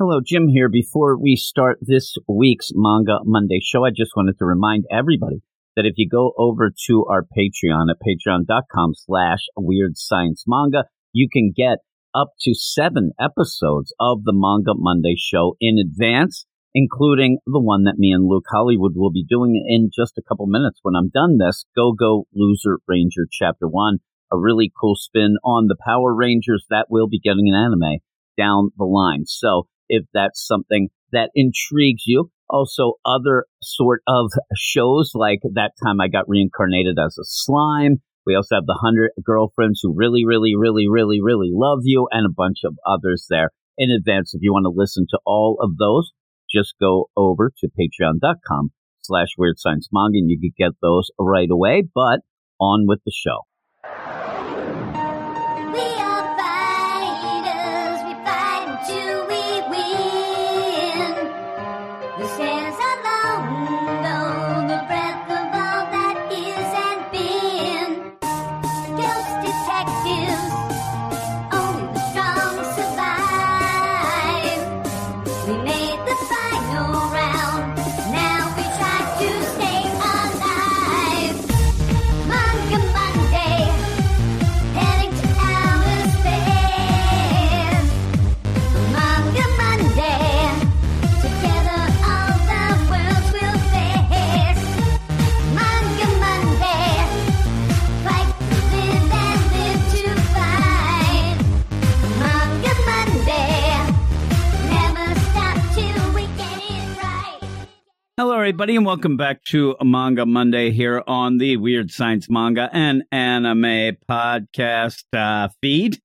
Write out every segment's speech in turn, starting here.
Hello, Jim here. Before we start this week's Manga Monday show, I just wanted to remind everybody that if you go over to our Patreon at patreon.com slash weird science manga, you can get up to seven episodes of the Manga Monday show in advance, including the one that me and Luke Hollywood will be doing in just a couple minutes when I'm done this. Go Go Loser Ranger Chapter 1, a really cool spin on the Power Rangers that will be getting an anime down the line. So if that's something that intrigues you. Also, other sort of shows like that time I got reincarnated as a slime. We also have the hundred girlfriends who really, really, really, really, really love you, and a bunch of others there in advance. If you want to listen to all of those, just go over to patreon.com slash weird science manga and you can get those right away. But on with the show. Everybody, and welcome back to Manga Monday here on the Weird Science Manga and Anime Podcast uh, feed.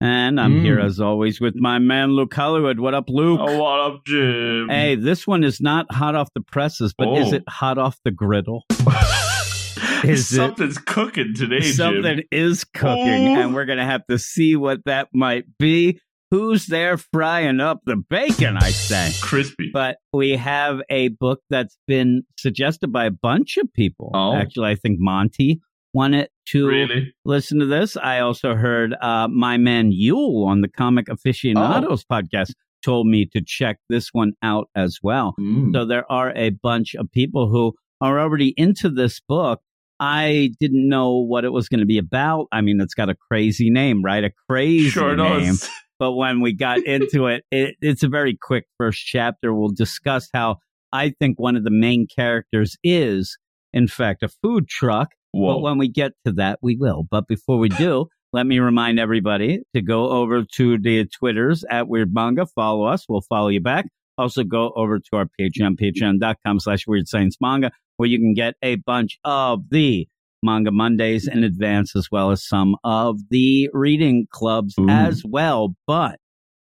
And I'm Mm. here as always with my man Luke Hollywood. What up, Luke? Oh, what up, Jim? Hey, this one is not hot off the presses, but is Oh. it hot off the griddle? is it- Something's cooking today, Something Jim. is cooking, Oh. and we're going to have to see what that might be. Who's there frying up the bacon, I say? Crispy. But we have a book that's been suggested by a bunch of people. Oh. Actually, I think Monty wanted to really? listen to this. I also heard uh, my man Yule on the Comic Aficionados Oh. podcast told me to check this one out as well. Mm. So there are a bunch of people who are already into this book. I didn't know what it was going to be about. I mean, it's got a crazy name, right? A crazy sure name. does. But when we got into it, it, it's a very quick first chapter. We'll discuss how I think one of the main characters is, in fact, a food truck. Whoa. But when we get to that, we will. But before we do, let me remind everybody to go over to the Twitters at Weird Manga. Follow us. We'll follow you back. Also go over to our Patreon, patreon.com slash Weird Science Manga, where you can get a bunch of the Manga Mondays in advance, as well as some of the reading clubs Ooh. as well. But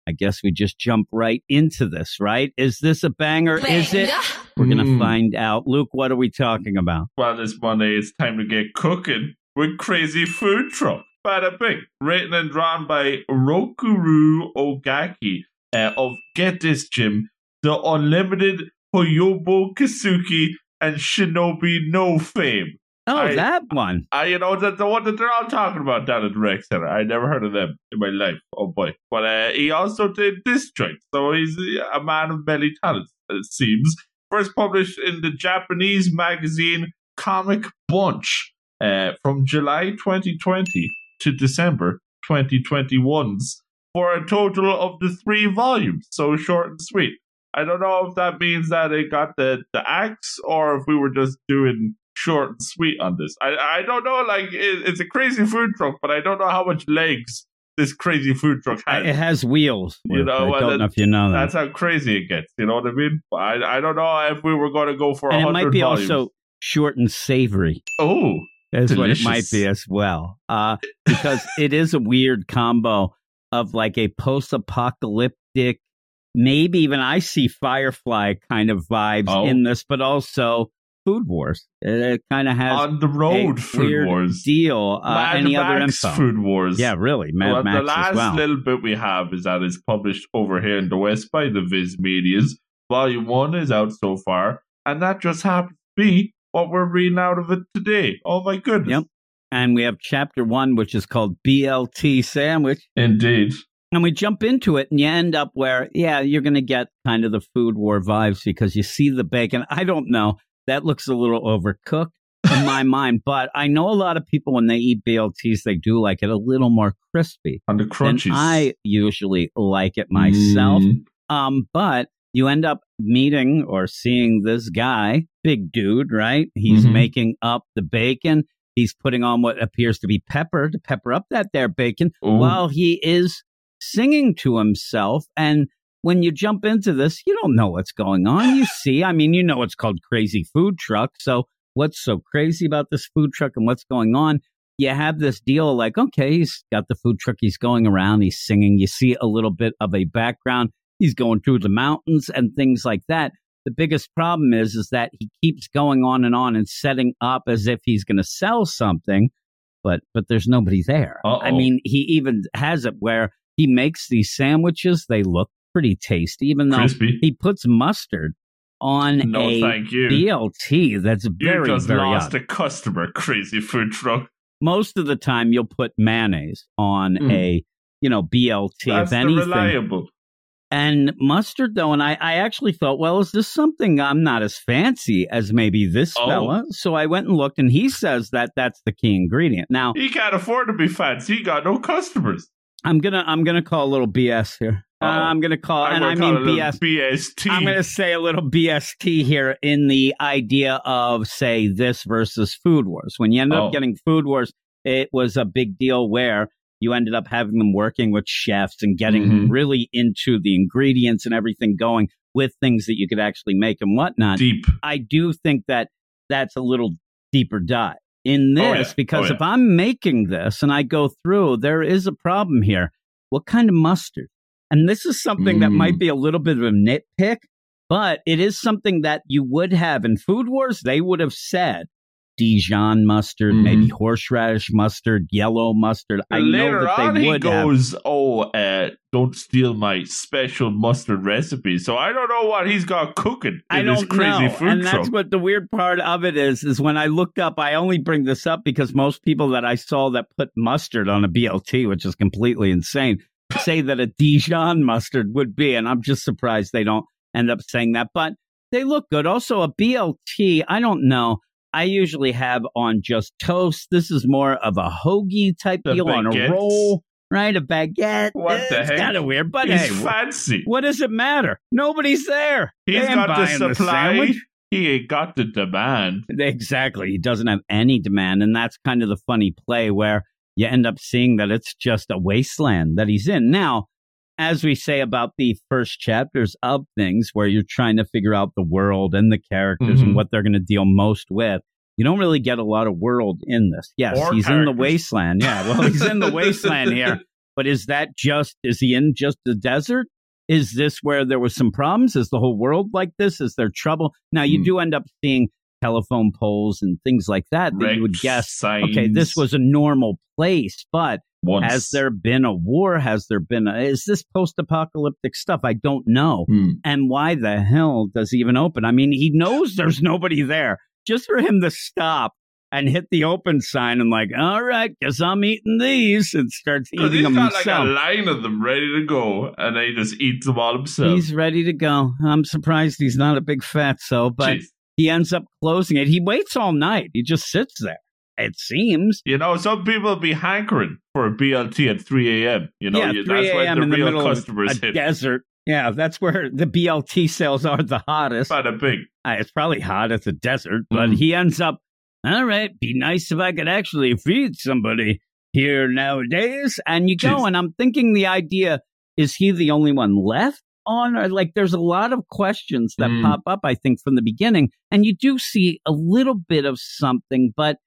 I guess we just jump right into this, right? Is this a banger? Is it? We're going to Mm. find out. Luke, what are we talking about? Well, this Monday it's time to get cooking with Crazy Food Truck. Bada bing. Written and drawn by Rokurou Ogaki uh, of Get This Jim, the Unlimited Hoyobo Kasuki and Shinobi No fame. Oh, I- that one. I, you know, the, the one that they're all talking about down at the rec center. I never heard of them in my life. Oh boy! But uh, he also did this joint, so he's a man of many talents. It seems first published in the Japanese magazine Comic Bunch uh, from July 2020 to December 2021's for a total of the three volumes. So short and sweet. I don't know if that means that it got the the axe or if we were just doing short and sweet on this. I I don't know. Like it, it's a crazy food truck, but I don't know how much legs this crazy food truck has. It has wheels. You know, I don't know if you know that. That's how crazy it gets. You know what I mean? I I don't know if we were going to go for a and it might be volumes. also short and savory. oh Is what it might be as well. Uh, because it is a weird combo of like a post-apocalyptic, maybe even I see Firefly kind of vibes Oh. in this, but also Food Wars. It kind of has on the road a food wars. deal. Uh, Mad any other Max info? Food Wars. Yeah, really, Mad well, Max the last as well. little bit we have is that it's published over here in the West by the Viz Medias. Volume one is out so far, and that just happens to be what we're reading out of it today. Oh my goodness! Yep. and we have chapter one, which is called BLT Sandwich. Indeed. And we jump into it, and you end up where, yeah, you're going to get kind of the food war vibes because you see the bacon. I don't know. That looks a little overcooked in my mind, but I know a lot of people when they eat BLTs, they do like it a little more crispy. On the crunchies. I usually like it myself. Mm. Um, but you end up meeting or seeing this guy, big dude, right? He's Mhm. making up the bacon. He's putting on what appears to be pepper to pepper up that there bacon Ooh. while he is singing to himself. And when you jump into this, you don't know what's going on. You see, I mean, you know it's called Crazy Food Truck. So what's so crazy about this food truck and what's going on? You have this deal like, okay, he's got the food truck, he's going around, he's singing. You see a little bit of a background. He's going through the mountains and things like that. The biggest problem is is that he keeps going on and on and setting up as if he's going to sell something, but but there's nobody there. I Uh-oh. mean, he even has it where he makes these sandwiches. They look pretty tasty, even though Crispy. he puts mustard on No, a thank you. BLT. That's you very just very lost odd. a customer, crazy food truck. Most of the time, you'll put mayonnaise on Mm. a you know BLT That's if anything. reliable. And mustard, though, and I, I actually thought, well, is this something I'm not as fancy as maybe this Oh. fella? So I went and looked, and he says that that's the key ingredient. Now He can't afford to be fancy. He got no customers. I'm gonna I'm gonna call a little BS here. Uh, I'm gonna call, I'm and I mean BS, BST. I'm going to say a little BST here in the idea of, say, this versus Food Wars. When you ended Oh. up getting Food Wars, it was a big deal where you ended up having them working with chefs and getting Mhm. really into the ingredients and everything going with things that you could actually make and whatnot. Deep. I do think that that's a little deeper dive in Oh, this yeah. because Oh, if I'm making this and I go through, there is a problem here. What kind of mustard? And this is something that Mm. might be a little bit of a nitpick, but it is something that you would have in Food Wars. They would have said Dijon mustard, Mhm. maybe horseradish mustard, yellow mustard. I Later know that on, they he would have. goes, "Oh, uh, don't steal my special mustard recipe." So I don't know what he's got cooking in I this crazy know. food and truck. that's what the weird part of it is. Is when I looked up, I only bring this up because most people that I saw that put mustard on a BLT, which is completely insane, say that a Dijon mustard would be, and I'm just surprised they don't end up saying that. But they look good. Also, a BLT, I don't know. I usually have on just toast. This is more of a hoagie type The deal on a roll, right? A baguette. What the it's heck? kind of weird, but he's hey, fancy. what does it matter? Nobody's there. He's They got the buying the supply. he ain't got the demand. Exactly. He doesn't have any demand. And that's kind of the funny play where you end up seeing that it's just a wasteland that he's in. Now, as we say about the first chapters of things where you're trying to figure out the world and the characters Mhm. and what they're going to deal most with, you don't really get a lot of world in this. Yes, Or he's in the wasteland. Yeah, well, he's in the wasteland here. But is that just, is he in just the desert? Is this where there was some problems? Is the whole world like this? Is there trouble? Now, you Hmm. do end up seeing telephone poles and things like that that you would guess, signs. okay, this was a normal place, but once. has there been a war? Has there been a, is this post apocalyptic stuff? I don't know. Hmm. And why the hell does he even open? I mean, he knows there's nobody there. Just for him to stop and hit the open sign and like, all right, guess I'm eating these and starts eating he's them got himself. like a line of them ready to go, and he just eats them all himself. He's ready to go. I'm surprised he's not a big fat fatso, but Jeez. He ends up closing it. He waits all night. He just sits there. It seems. You know, some people be hankering for a BLT at 3 a.m. You know, yeah, you- 3 that's when a.m. the in the real of customers a hit. desert. Yeah, that's where the BLT sales are the hottest. Bada bing. Uh, it's probably hot at the desert, but Mm. he ends up, all right, be nice if I could actually feed somebody here nowadays. And you go, and I'm thinking the idea is he the only one left on? Or like, there's a lot of questions that Mm. pop up, I think, from the beginning. And you do see a little bit of something, but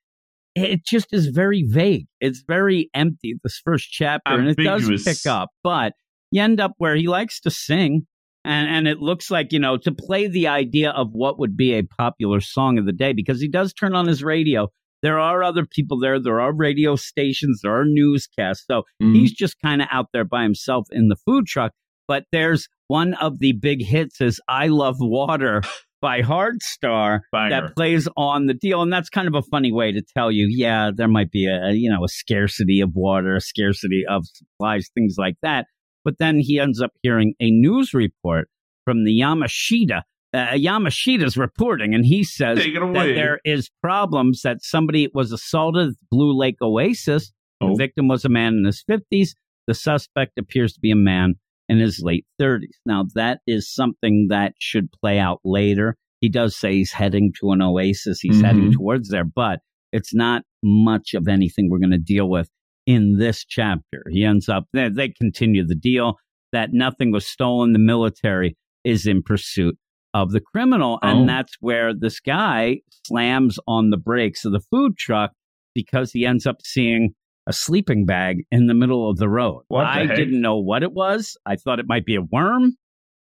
it just is very vague. It's very empty, this first chapter, and it does Ambiguous. pick up. But you end up where he likes to sing. And, and it looks like, you know, to play the idea of what would be a popular song of the day, because he does turn on his radio. There are other people there. There are radio stations. There are newscasts. So Mhm. he's just kind of out there by himself in the food truck. But there's one of the big hits is I Love Water by Hardstar Banger. that plays on the deal. And that's kind of a funny way to tell you, yeah, there might be a, you know, a scarcity of water, a scarcity of supplies, things like that. But then he ends up hearing a news report from the Yamashita. Uh, Yamashita's reporting, and he says that there is problems that somebody was assaulted at Blue Lake Oasis. The Oh. victim was a man in his 50s. The suspect appears to be a man in his late 30s. Now, that is something that should play out later. He does say he's heading to an oasis. He's Mhm. heading towards there, but it's not much of anything we're going to deal with in this chapter. He ends up, they, they continue the deal that nothing was stolen. The military is in pursuit of the criminal. And Oh. that's where this guy slams on the brakes of the food truck because he ends up seeing a sleeping bag in the middle of the road. What I didn't know what it was. I thought it might be a worm.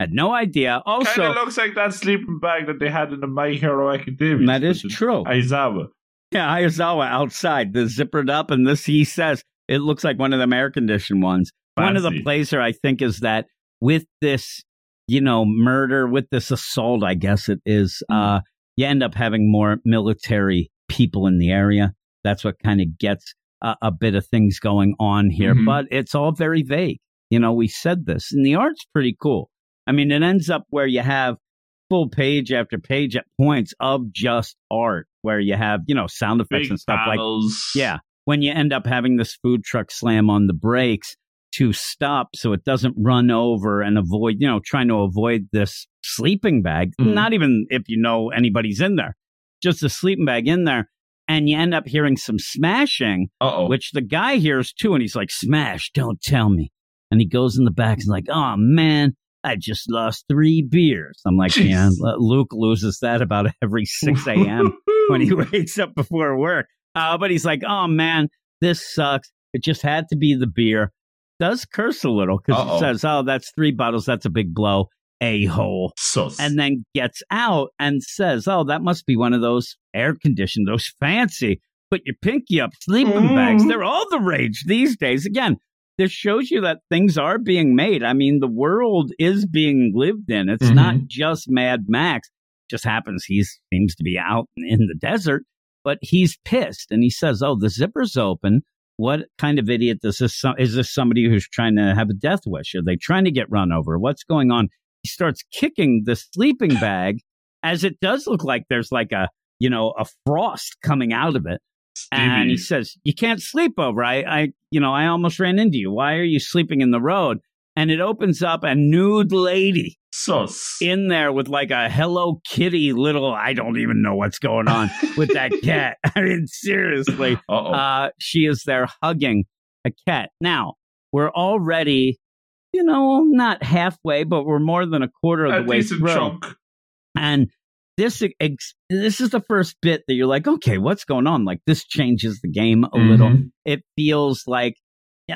Had no idea. Kind Also, of looks like that sleeping bag that they had in the My Hero Academia. that is true. Aizawa. Yeah, Ayazawa outside, the zippered up, and this he says it looks like one of the air conditioned ones. One of the plays here, I think, is that with this, you know, murder, with this assault, I guess it is, uh, you end up having more military people in the area. That's what kind of gets a, a bit of things going on here, Mhm. but it's all very vague. You know, we said this, and the art's pretty cool. I mean, it ends up where you have full page after page at points of just art, where you have, you know, sound effects Big and stuff like panels. yeah. When you end up having this food truck slam on the brakes to stop so it doesn't run over and avoid, you know, trying to avoid this sleeping bag, Mhm. not even if you know anybody's in there, just a sleeping bag in there. And you end up hearing some smashing, Uh-oh. which the guy hears too. And he's like, Smash, don't tell me. And he goes in the back and like, Oh man, I just lost three beers. I'm like, Jeez. Yeah, Luke loses that about every 6 a.m when he wakes up before work. Uh, but he's like, oh man, this sucks. It just had to be the beer. Does curse a little because it says, oh, that's three bottles. That's a big blow. A hole. And then gets out and says, oh, that must be one of those air conditioned, those fancy. Put your pinky up sleeping Mhm. bags. They're all the rage these days. Again, this shows you that things are being made. I mean, the world is being lived in. It's Mhm. not just Mad Max just happens he seems to be out in the desert, but he's pissed and he says, "Oh, the zipper's open. What kind of idiot does this? Is this somebody who's trying to have a death wish? Are they trying to get run over? What's going on?" He starts kicking the sleeping bag, as it does look like there's like a you know a frost coming out of it. And he says, "You can't sleep over. I, I, you know, I almost ran into you. Why are you sleeping in the road?" And it opens up a nude lady Sus. in there with like a Hello Kitty little, I don't even know what's going on with that cat. I mean, seriously, Uh-oh. uh, she is there hugging a cat. Now, we're already, you know, not halfway, but we're more than a quarter of a the way through. chunk. And this ex- this is the first bit that you're like, okay, what's going on? Like this changes the game a little. Mhm. It feels like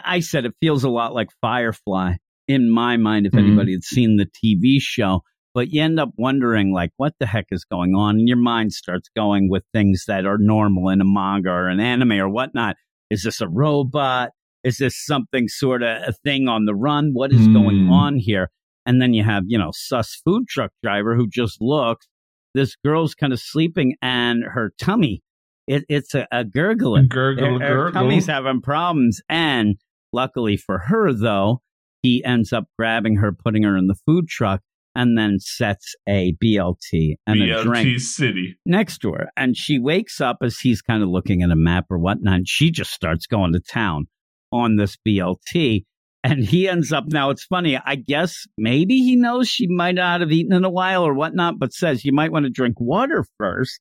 I said it feels a lot like Firefly in my mind if Mhm. anybody had seen the TV show. But you end up wondering like what the heck is going on? And your mind starts going with things that are normal in a manga or an anime or whatnot. Is this a robot? Is this something sort of a thing on the run? What is going Hmm. on here? And then you have, you know, sus food truck driver who just looks. This girl's kind of sleeping and her tummy, it, it's a, a gurgling. Gurgle, Her, her gurgle. tummy's having problems. And luckily for her, though, he ends up grabbing her, putting her in the food truck, and then sets a BLT and a drink City. next to her. And she wakes up as he's kind of looking at a map or whatnot. And she just starts going to town on this BLT. And he ends up now, it's funny. I guess maybe he knows she might not have eaten in a while or whatnot, but says you might want to drink water first.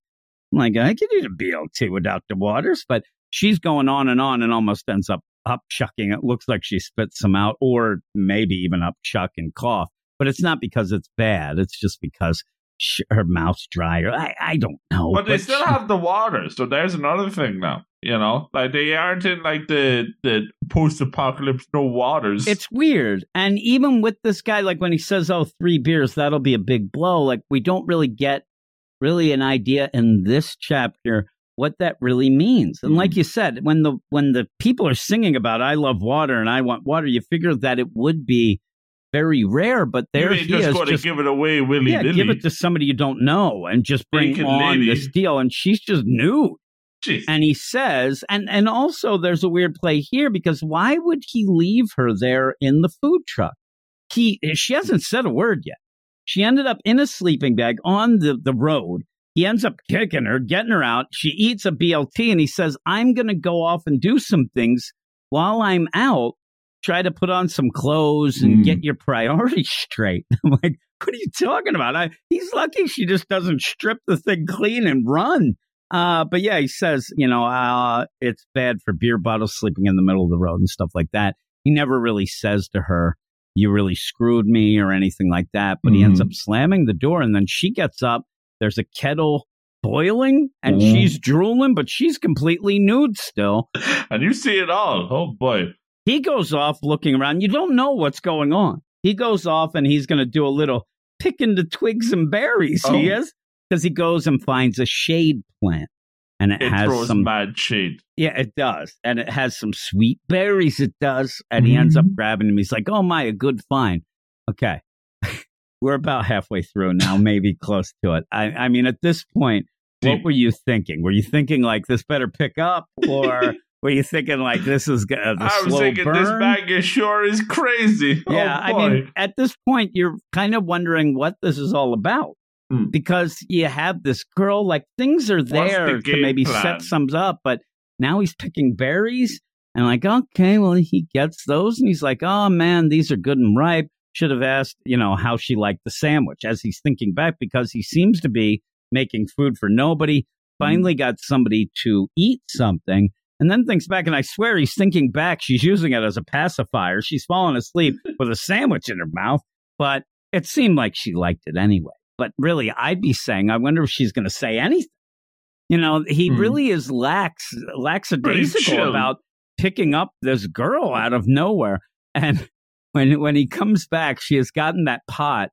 I'm like, I could eat a BLT without the waters, but she's going on and on and almost ends up up chucking. It looks like she spits some out or maybe even up chuck and cough, but it's not because it's bad. It's just because her mouth's dry or I, I don't know. But they still she- have the water, so there's another thing now. You know, like they aren't in like the the post apocalypse no waters. It's weird. And even with this guy, like when he says, oh, three beers, that'll be a big blow, like we don't really get really an idea in this chapter what that really means. And like mm-hmm. you said, when the when the people are singing about I love water and I want water, you figure that it would be very rare, but there you he just is. just- give it away willy yeah, nilly. give it to somebody you don't know and just bring Naked on lady. this deal. And she's just nude. Jeez. And he says, and and also there's a weird play here because why would he leave her there in the food truck? He she hasn't said a word yet. She ended up in a sleeping bag on the, the road. He ends up kicking her, getting her out. She eats a BLT and he says, I'm going to go off and do some things while I'm out. Try to put on some clothes and Mm. get your priorities straight. I'm like, what are you talking about? I, he's lucky she just doesn't strip the thing clean and run. Uh, but yeah, he says, you know, uh, it's bad for beer bottles sleeping in the middle of the road and stuff like that. He never really says to her, you really screwed me or anything like that. But he ends Mhm. up slamming the door and then she gets up. There's a kettle boiling and Mhm. she's drooling, but she's completely nude still. and you see it all. Oh boy. He goes off looking around. You don't know what's going on. He goes off and he's going to do a little picking the twigs and berries. He Oh. is because he goes and finds a shade plant and it, It has some bad shade. yeah, it does. And it has some sweet berries, it does. And he ends up Mhm. grabbing him. He's like, oh my, a good find. Okay. We're about halfway through now, maybe close to it. I, I mean, at this point, what were you thinking? Were you thinking like this better pick up? Or were you thinking like this is uh, the I was slow thinking burn? this bag is sure is crazy. Yeah, oh, I mean, at this point, you're kind of wondering what this is all about Hmm. because you have this girl, like things are the there to maybe plan? set some up, but now he's picking berries and like, okay, well, he gets those and he's like, oh man, these are good and ripe. Should have asked, you know, how she liked the sandwich as he's thinking back because he seems to be making food for nobody. Finally got somebody to eat something and then thinks back, and I swear he's thinking back. She's using it as a pacifier. She's fallen asleep with a sandwich in her mouth, but it seemed like she liked it anyway. But really, I'd be saying, I wonder if she's going to say anything. You know, he Hmm. really is lax, lackadaisical about picking up this girl out of nowhere. And when when he comes back, she has gotten that pot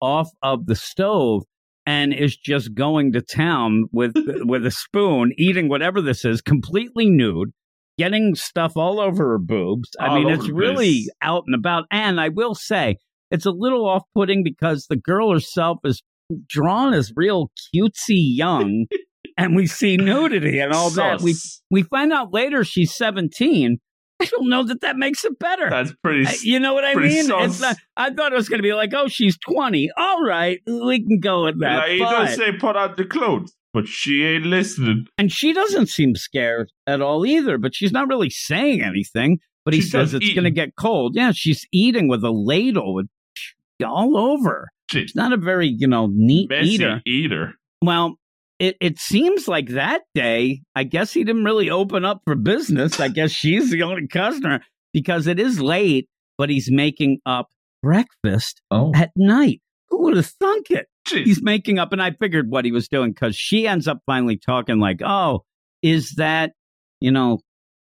off of the stove and is just going to town with with a spoon, eating whatever this is, completely nude, getting stuff all over her boobs. I All mean, it's really place. out and about. And I will say, it's a little off putting because the girl herself is drawn as real cutesy young. And we see nudity and all that. We we find out later she's 17. I don't know that that makes it better. That's pretty. You know what I mean? not, I thought it was going to be like, oh, she's 20. All right, we can go with that. like, he does say put on the clothes, but she ain't listening. and she doesn't seem scared at all either, but she's not really saying anything. But he She's says it's going to get cold. Yeah, she's eating with a ladle with all over. She's not a very, you know, neat messy eater. eater. Well, it, it seems like that day, I guess he didn't really open up for business. I guess she's the only customer because it is late, but he's making up breakfast Oh, at night. Who would have thunk it? jeez. He's making up, and I figured what he was doing because she ends up finally talking like, "Oh, is that you know,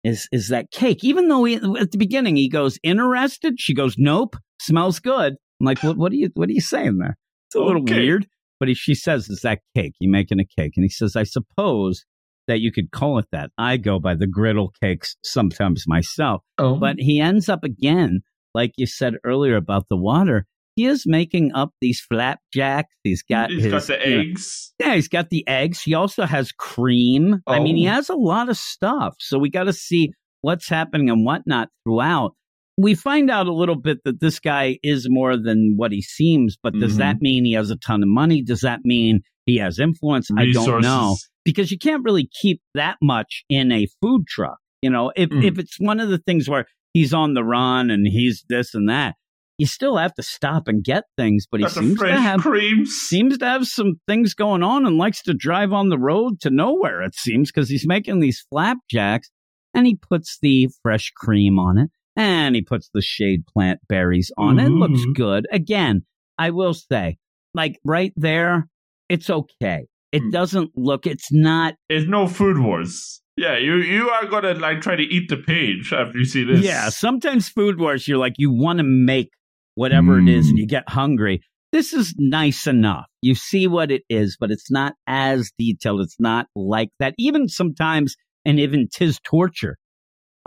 is is that cake?" Even though he, at the beginning he goes interested, she goes, "Nope, smells good." I'm like, "What? What are you? What are you saying there?" It's a little Okay. weird. But he, she says, "Is that cake? You making a cake?" And he says, "I suppose." That you could call it that. I go by the griddle cakes sometimes myself. oh, But he ends up again, like you said earlier about the water. He is making up these flapjacks. He's got he's his, got the you know, eggs. yeah, he's got the eggs. He also has cream. I mean, he Oh. has a lot of stuff. So we got to see what's happening and whatnot throughout. We find out a little bit that this guy is more than what he seems, but does Mhm. that mean he has a ton of money? Does that mean he has influence? I don't know because you can't really keep that much in a food truck. You know, if Mm. if it's one of the things where he's on the run and he's this and that, you still have to stop and get things. But he seems to have seems to have some things going on and likes to drive on the road to nowhere. It seems because he's making these flapjacks and he puts the fresh cream on it and he puts the shade plant berries on it. It looks Mhm. good. Again, I will say, like right there, it's okay. It Mm. doesn't look. It's not. It's no food wars. Yeah, you you are gonna like try to eat the page after you see this. Yeah, sometimes food wars, you're like, you want to make whatever it is Mm. and you get hungry. This is nice enough. You see what it is, but it's not as detailed. It's not like that. Even sometimes, and even tis torture.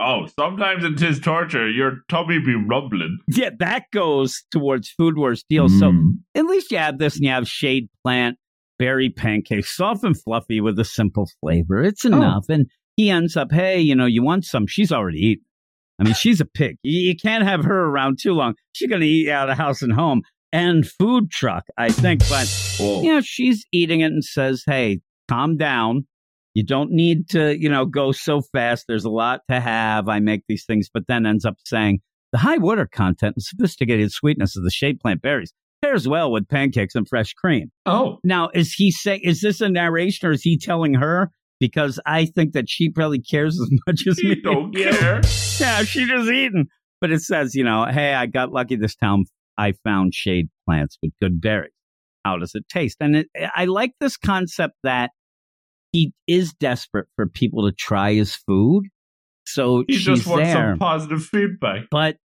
Oh, sometimes it is torture. Your tummy be rumbling. Yeah, that goes towards food wars deal. So Mm. at least you have this and you have shade plant berry pancakes, soft and fluffy with a simple flavor. It's enough. And he ends up, hey, you know, you want some? She's already eaten. I mean, she's a pig. You, you can't have her around too long. She's going to eat out of house and home and food truck, I think. But, Whoa. you know, she's eating it and says, hey, calm down. You don't need to, you know, go so fast. There's a lot to have. I make these things, but then ends up saying the high water content and sophisticated sweetness of the shade plant berries pairs well with pancakes and fresh cream. Oh, Now, is he say is this a narration or is he telling her? Because I think that she probably cares as much as me. don't care. Yeah, she just eating. But it says, you know, hey, I got lucky this time. I found shade plants with good berries. How does it taste? And it, I like this concept that he is desperate for people to try his food. So He just wants there some positive feedback. but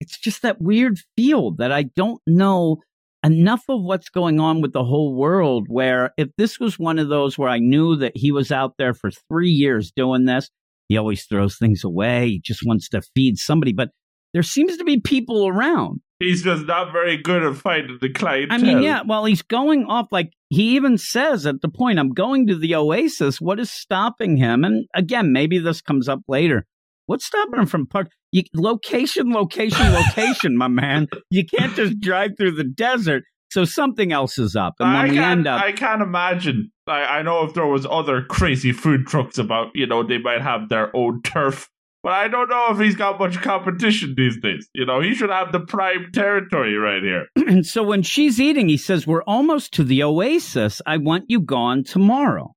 it's just that weird feel that I don't know enough of what's going on with the whole world. Where if this was one of those where I knew that he was out there for three years doing this, he always throws things away. He just wants to feed somebody, but there seems to be people around. He's just not very good at finding the clientele. I mean, yeah, well, he's going off like he even says at the point, I'm going to the Oasis. What is stopping him? And again, maybe this comes up later. What's stopping him from park? You, location, location, location, my man. You can't just drive through the desert. So something else is up. And I can't, end up, I can't imagine. I, I know if there was other crazy food trucks about, you know, they might have their own turf. But I don't know if he's got much competition these days. You know, he should have the prime territory right here. and so when she's eating, he says, We're almost to the Oasis. I want you gone tomorrow.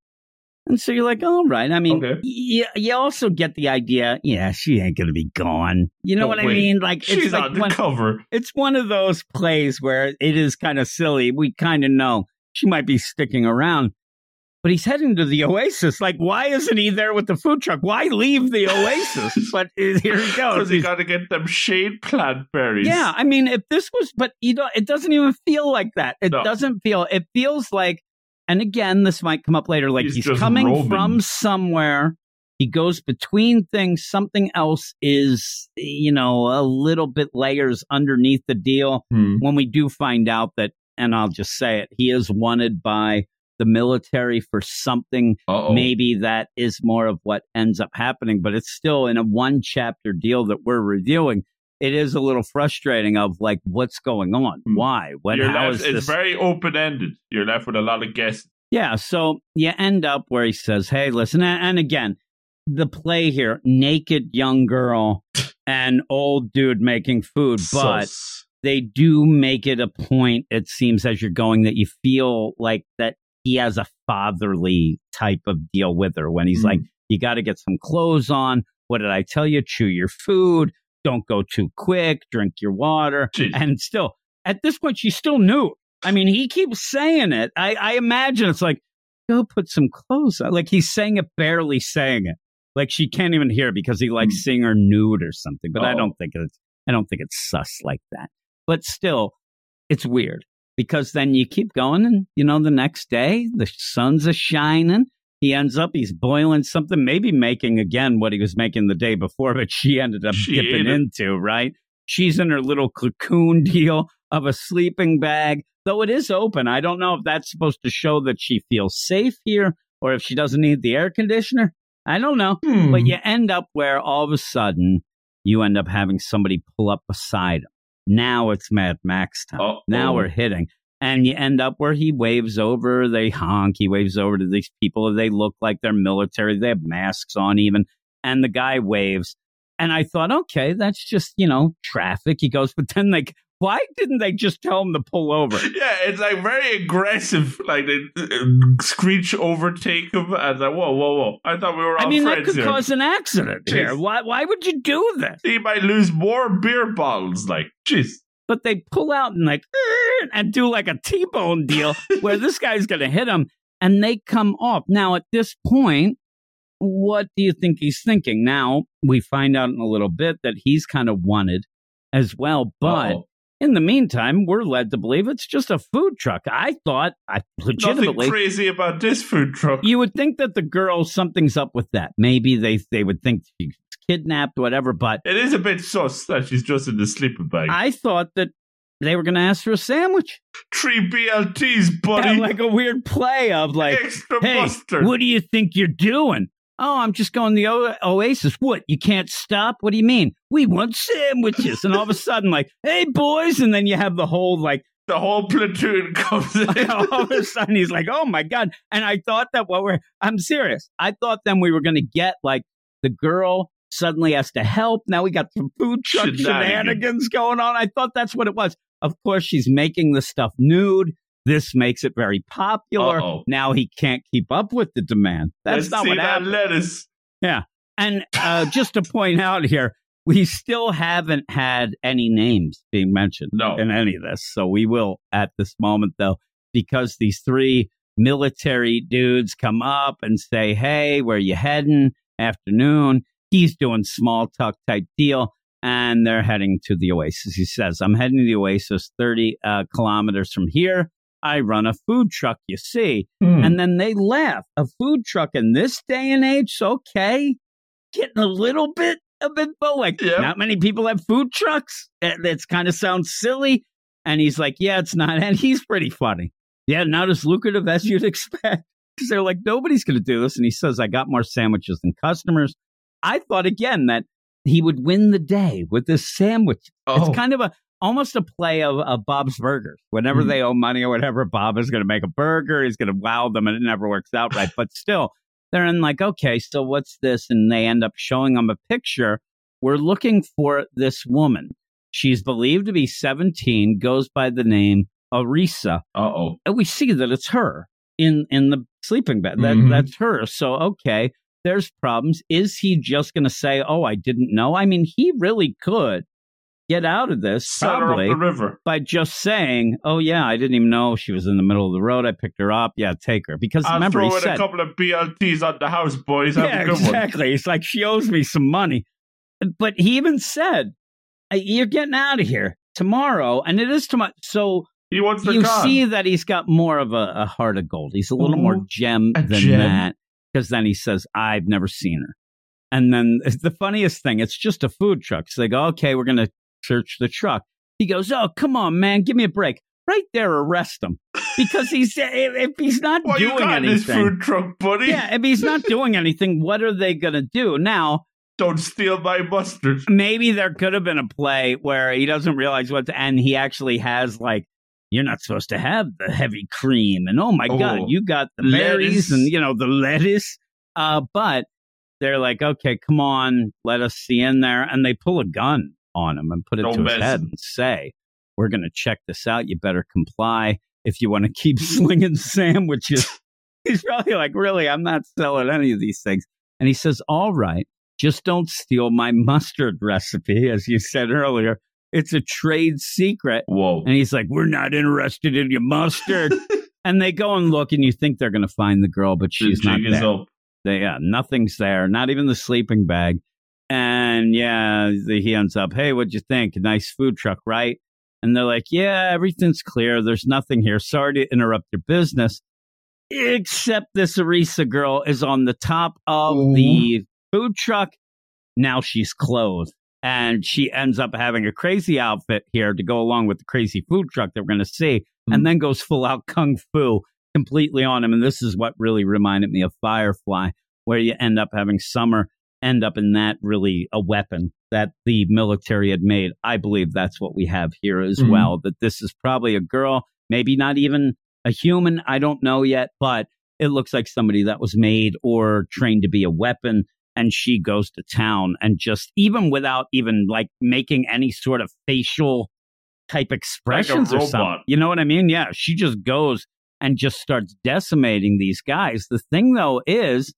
And so you're like, all right. I mean, Okay. you, you also get the idea. Yeah, she ain't going to be gone. You know what I mean? Like, She's it's like on the when- cover. it's one of those plays where it is kind of silly. We kind of know she might be sticking around, but he's heading to the Oasis. Like, why isn't he there with the food truck? Why leave the Oasis? but uh, here he goes. He He's- got to get them shade plant berries. yeah, I mean, if this was, but you know, it doesn't even feel like that. It No. doesn't feel. It feels like, and again, this might come up later. Like He's he's, coming roaming. from somewhere. He goes between things. Something else is, you know, a little bit layers underneath the deal Hmm. when we do find out that, and I'll just say it, he is wanted by the military for something. Uh-oh. Maybe that is more of what ends up happening, but it's still in a one chapter deal that we're reviewing. It is a little frustrating of like, what's going on? Hmm. Why? when You're How left, is it's this? very open ended. You're left with a lot of guesses. Yeah, so you end up where he says, "Hey, listen," and and again, the play here: naked young girl and old dude making food, but Sus. they do make it a point. It seems as you're going that you feel like that he has a fatherly type of deal with her when he's Mhm. like, "You got to get some clothes on." What did I tell you? Chew your food. Don't go too quick. Drink your water. Jeez. And still, at this point, she's still new. I mean, he keeps saying it. I, I imagine it's like, go put some clothes on. Like he's saying it, barely saying it. Like she can't even hear because he likes Hmm. seeing her nude or something. But I don't think it's, I don't think it's sus like that. But still, it's weird because then you keep going and, you know, the next day the sun's a shining. He ends up, he's boiling something, maybe making again what he was making the day before, but she ended up She dipping into, right? She's in her little cocoon deal of a sleeping bag, though it is open. I don't know if that's supposed to show that she feels safe here or if she doesn't need the air conditioner. I don't know. Hmm. But you end up where all of a sudden you end up having somebody pull up beside him. Now it's Mad Max time. Uh-oh. Now we're hitting. And you end up where he waves over, they honk, he waves over to these people. They look like they're military, they have masks on even. And the guy waves. And I thought, okay, that's just, you know, traffic. He goes, but then like, why didn't they just tell him to pull over? Yeah, it's like very aggressive. Like they uh, screech overtake him, and like, whoa, whoa, whoa! I thought we were all I mean, that could here. cause an accident here. Why, why would you do this? he might lose more beer bottles. Like, jeez. but they pull out and like and do like a T-bone deal where this guy's going to hit him and they come off. Now at this point, what do you think he's thinking? Now we find out in a little bit that he's kind of wanted as well, but Uh-oh. In the meantime, we're led to believe it's just a food truck. I thought, I nothing legitimately, crazy about this food truck. you would think that the girl something's up with that. Maybe they they would think she's kidnapped, whatever. But It is a bit sus that she's just in the sleeper bag. I thought that they were going to ask for a sandwich. Three BLTs, buddy. And like a weird play of like, Extra hey, mustard. what do you think you're doing? Oh, I'm just going to the o- Oasis. What? You can't stop? What do you mean? We want sandwiches. And all of a sudden, like, hey, boys. And then you have the whole, like, the whole platoon comes in. all of a sudden he's like, oh my God. And I thought that what we're, I'm serious. I thought then we were going to get like the girl suddenly has to help. Now we got some food truck Shenanigans. shenanigans going on. I thought that's what it was. Of course, she's making the stuff nude. This makes it very popular. Uh-oh. Now he can't keep up with the demand. That's Let's not see what that happened. lettuce. Yeah. And uh, just to point out here, we still haven't had any names being mentioned No. in any of this. So we will at this moment, though, because these three military dudes come up and say, Hey, where you heading? Afternoon. He's doing small talk type deal. And they're heading to the Oasis. He says, I'm heading to the Oasis 30 uh, kilometers from here. I run a food truck, you see. Hmm. And then they laugh. A food truck in this day and age, okay. Getting a little bit of info. Like, Yep. not many people have food trucks. That kind of sounds silly. And he's like, yeah, it's not. And he's pretty funny. Yeah, not as lucrative as you'd expect. Because they're like, nobody's going to do this. And he says, I got more sandwiches than customers. I thought again that he would win the day with this sandwich. oh, It's kind of a almost a play of, of Bob's Burgers. Whenever Mhm. they owe money or whatever, Bob is going to make a burger. He's going to wow them, and it never works out right. But still, they're in like, okay, so what's this? And they end up showing them a picture. We're looking for this woman. She's believed to be 17, goes by the name Arisa. uh-oh. And we see that it's her in in the sleeping bed. That Mhm. that's her. So okay, there's problems. Is he just going to say, "Oh, I didn't know"? I mean, he really could get out of this probably up the river. by just saying, "Oh yeah, I didn't even know she was in the middle of the road. I picked her up. Yeah, take her." Because I'll remember, throw he in said, a couple of BLTs on the house, boys. Have "Yeah, a good one. exactly." It's like she owes me some money, but he even said, "Uh, "You're getting out of here tomorrow," and it is tomorrow. So He wants the you gun. see that he's got more of a, a heart of gold. He's a little more gem than gem. that. Because then he says, I've never seen her. And then it's the funniest thing, it's just a food truck. So they go, okay, we're going to search the truck. He goes, oh, come on, man, give me a break. Right there, arrest him. Because he's if, if he's not you doing got in this anything. food truck, buddy? Yeah, if he's not doing anything, what are they going to do? Now, Don't steal my mustard. maybe there could have been a play where he doesn't realize what, and he actually has like, you're not supposed to have the heavy cream, and oh my god, Oh, you got the berries and you know the lettuce. Uh, but they're like, okay, come on, let us see in there, and they pull a gun on him and put it to his head and say, "We're going to check this out. You better comply if you want to keep slinging sandwiches." He's probably like, really, I'm not selling any of these things. And he says, all right, just don't steal my mustard recipe, as you said earlier. It's a trade secret. Whoa. And he's like, we're not interested in your mustard. and they go and look, and you think they're going to find the girl, but The she's not there. up. They, yeah, nothing's there, not even the sleeping bag. And yeah, he ends up, hey, what'd you think? Nice food truck, right? And they're like, yeah, everything's clear. There's nothing here. Sorry to interrupt your business. Except this Arisa girl is on the top of Ooh. the food truck. Now she's clothed. And she ends up having a crazy outfit here to go along with the crazy food truck that we're going to see, and hmm. then goes full out kung fu completely on him. And this is what really reminded me of Firefly, where you end up having Summer end up in that really a weapon that the military had made. I believe that's what we have here as Mhm. well. That this is probably a girl, maybe not even a human. I don't know yet, but it looks like somebody that was made or trained to be a weapon. And she goes to town and just even without even like making any sort of facial type expressions or something. You know what I mean? Yeah. She just goes and just starts decimating these guys. The thing though is,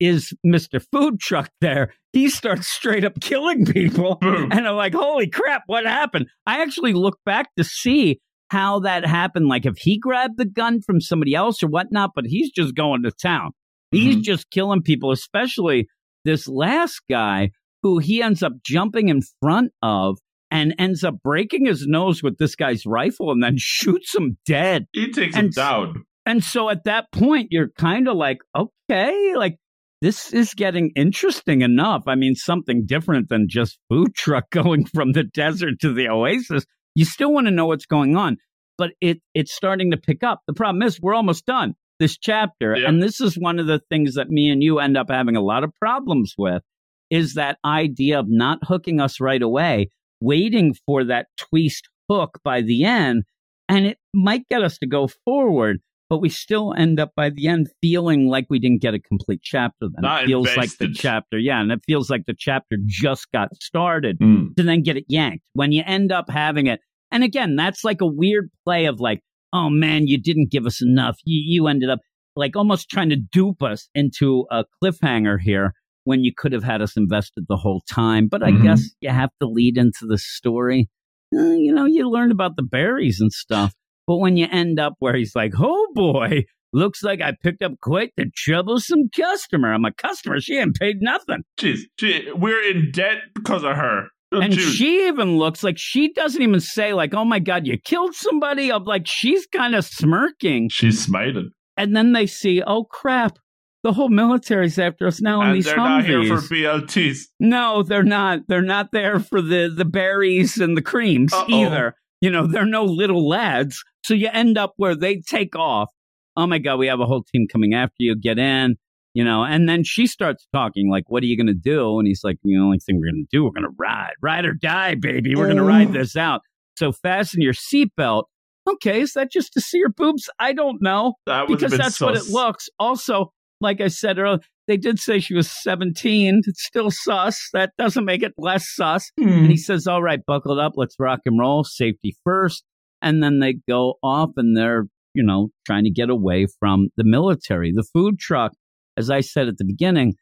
is Mr. Food Truck there. He starts straight up killing people. Boom. And I'm like, holy crap, what happened? I actually look back to see how that happened. Like if he grabbed the gun from somebody else or whatnot, but he's just going to town. He's Mhm. just killing people, especially this last guy who he ends up jumping in front of and ends up breaking his nose with this guy's rifle and then shoots him dead. He takes And him down. And so at that point, you're kind of like, okay, like this is getting interesting enough. I mean, something different than just food truck going from the desert to the oasis. You still want to know what's going on, but it it's starting to pick up. The problem is we're almost done this chapter, Yeah. and this is one of the things that me and you end up having a lot of problems with is that idea of not hooking us right away, waiting for that twist hook by the end, and it might get us to go forward. But we still end up by the end feeling like we didn't get a complete chapter. Then Not it feels like the chapter, yeah, and it feels like the chapter just got started Mm. to then get it yanked when you end up having it. And again, that's like a weird play of like, oh man, you didn't give us enough. You, you ended up like almost trying to dupe us into a cliffhanger here when you could have had us invested the whole time. But I Mhm. guess you have to lead into the story. Uh, you know, you learned about the berries and stuff. But when you end up where he's like, oh boy, looks like I picked up quite the troublesome customer. I'm a customer. She ain't paid nothing. Jeez, she, we're in debt because of her. And she even looks like she doesn't even say like, "Oh my god, you killed somebody." Of like she's kind of smirking, she's smiling. and then they see, "Oh crap, the whole military's after us now and these they're not here for BLTs. no, they're not. They're not there for the the berries and the creams Uh-oh. either. You know, they're no little lads. So you end up where they take off. Oh my god, we have a whole team coming after you. Get in. You know, and then she starts talking like, "What are you going to do?" And he's like, "The only thing we're going to do, we're going to ride, ride or die, baby. We're going to ride this out. So fasten your seatbelt." Okay, is that just to see your boobs? I don't know That because that's what it looks. Also, like I said earlier, they did say she was 17. It's still sus. That doesn't make it less sus. Hmm. And he says, All right, buckled up. Let's rock and roll. Safety first. And then they go off and they're, you know, trying to get away from the military. The food truck, as I said at the beginning,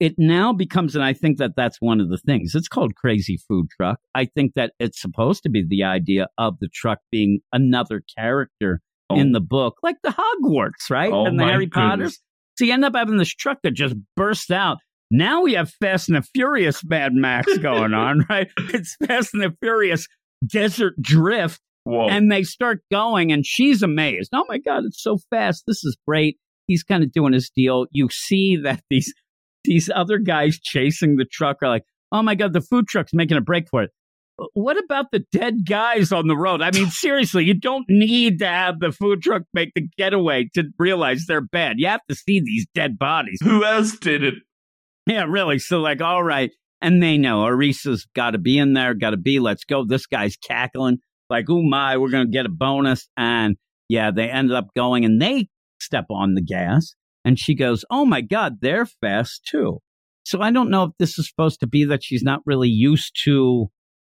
it now becomes, and I think that that's one of the things. It's called Crazy Food Truck. I think that it's supposed to be the idea of the truck being another character Oh. in the book, like the Hogwarts, right? Oh and the Harry goodness. Potters. So you end up having this truck that just bursts out. Now we have Fast and the Furious Mad Max going on, right? It's Fast and the Furious Desert Drift. Whoa. And they start going, and she's amazed. Oh my God, it's so fast. This is great. He's kind of doing his deal. You see that these these other guys chasing the truck are like, oh my God, the food truck's making a break for it. Uh, what about the dead guys on the road? I mean, seriously, you don't need to have the food truck make the getaway to realize they're bad. You have to see these dead bodies. Who else did it? Yeah, really. So, like, all right. And they know Arisa's got to be in there, got to be, let's go. This guy's cackling, like, oh my, we're going to get a bonus. And yeah, they ended up going and they step on the gas. And she goes, oh my God, they're fast too. So I don't know if this is supposed to be that she's not really used to